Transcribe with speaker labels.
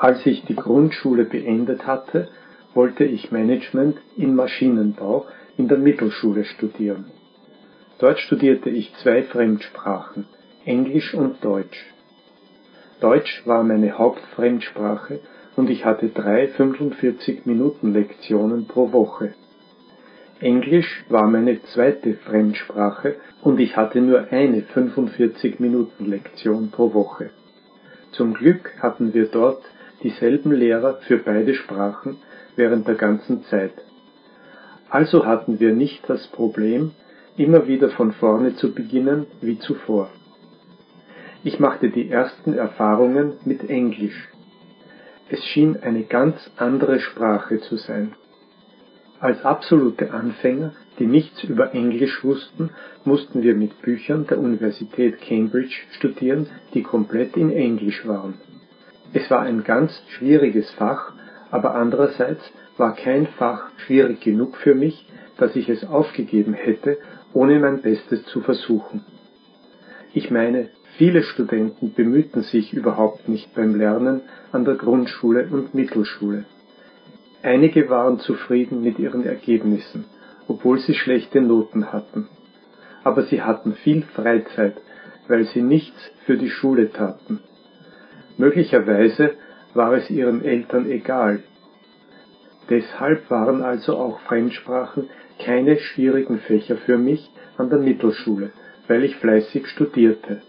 Speaker 1: Als ich die Grundschule beendet hatte, wollte ich Management in Maschinenbau in der Mittelschule studieren. Dort studierte ich zwei Fremdsprachen, Englisch und Deutsch. Deutsch war meine Hauptfremdsprache und ich hatte drei 45-Minuten-Lektionen pro Woche. Englisch war meine zweite Fremdsprache und ich hatte nur eine 45-Minuten-Lektion pro Woche. Zum Glück hatten wir dort dieselben Lehrer für beide Sprachen während der ganzen Zeit. Also hatten wir nicht das Problem, immer wieder von vorne zu beginnen wie zuvor. Ich machte die ersten Erfahrungen mit Englisch. Es schien eine ganz andere Sprache zu sein. Als absolute Anfänger, die nichts über Englisch wussten, mussten wir mit Büchern der Universität Cambridge studieren, die komplett in Englisch waren. Es war ein ganz schwieriges Fach, aber andererseits war kein Fach schwierig genug für mich, dass ich es aufgegeben hätte, ohne mein Bestes zu versuchen. Ich meine, viele Studenten bemühten sich überhaupt nicht beim Lernen an der Grundschule und Mittelschule. Einige waren zufrieden mit ihren Ergebnissen, obwohl sie schlechte Noten hatten. Aber sie hatten viel Freizeit, weil sie nichts für die Schule taten. Möglicherweise war es ihren Eltern egal. Deshalb waren also auch Fremdsprachen keine schwierigen Fächer für mich an der Mittelschule, weil ich fleißig studierte.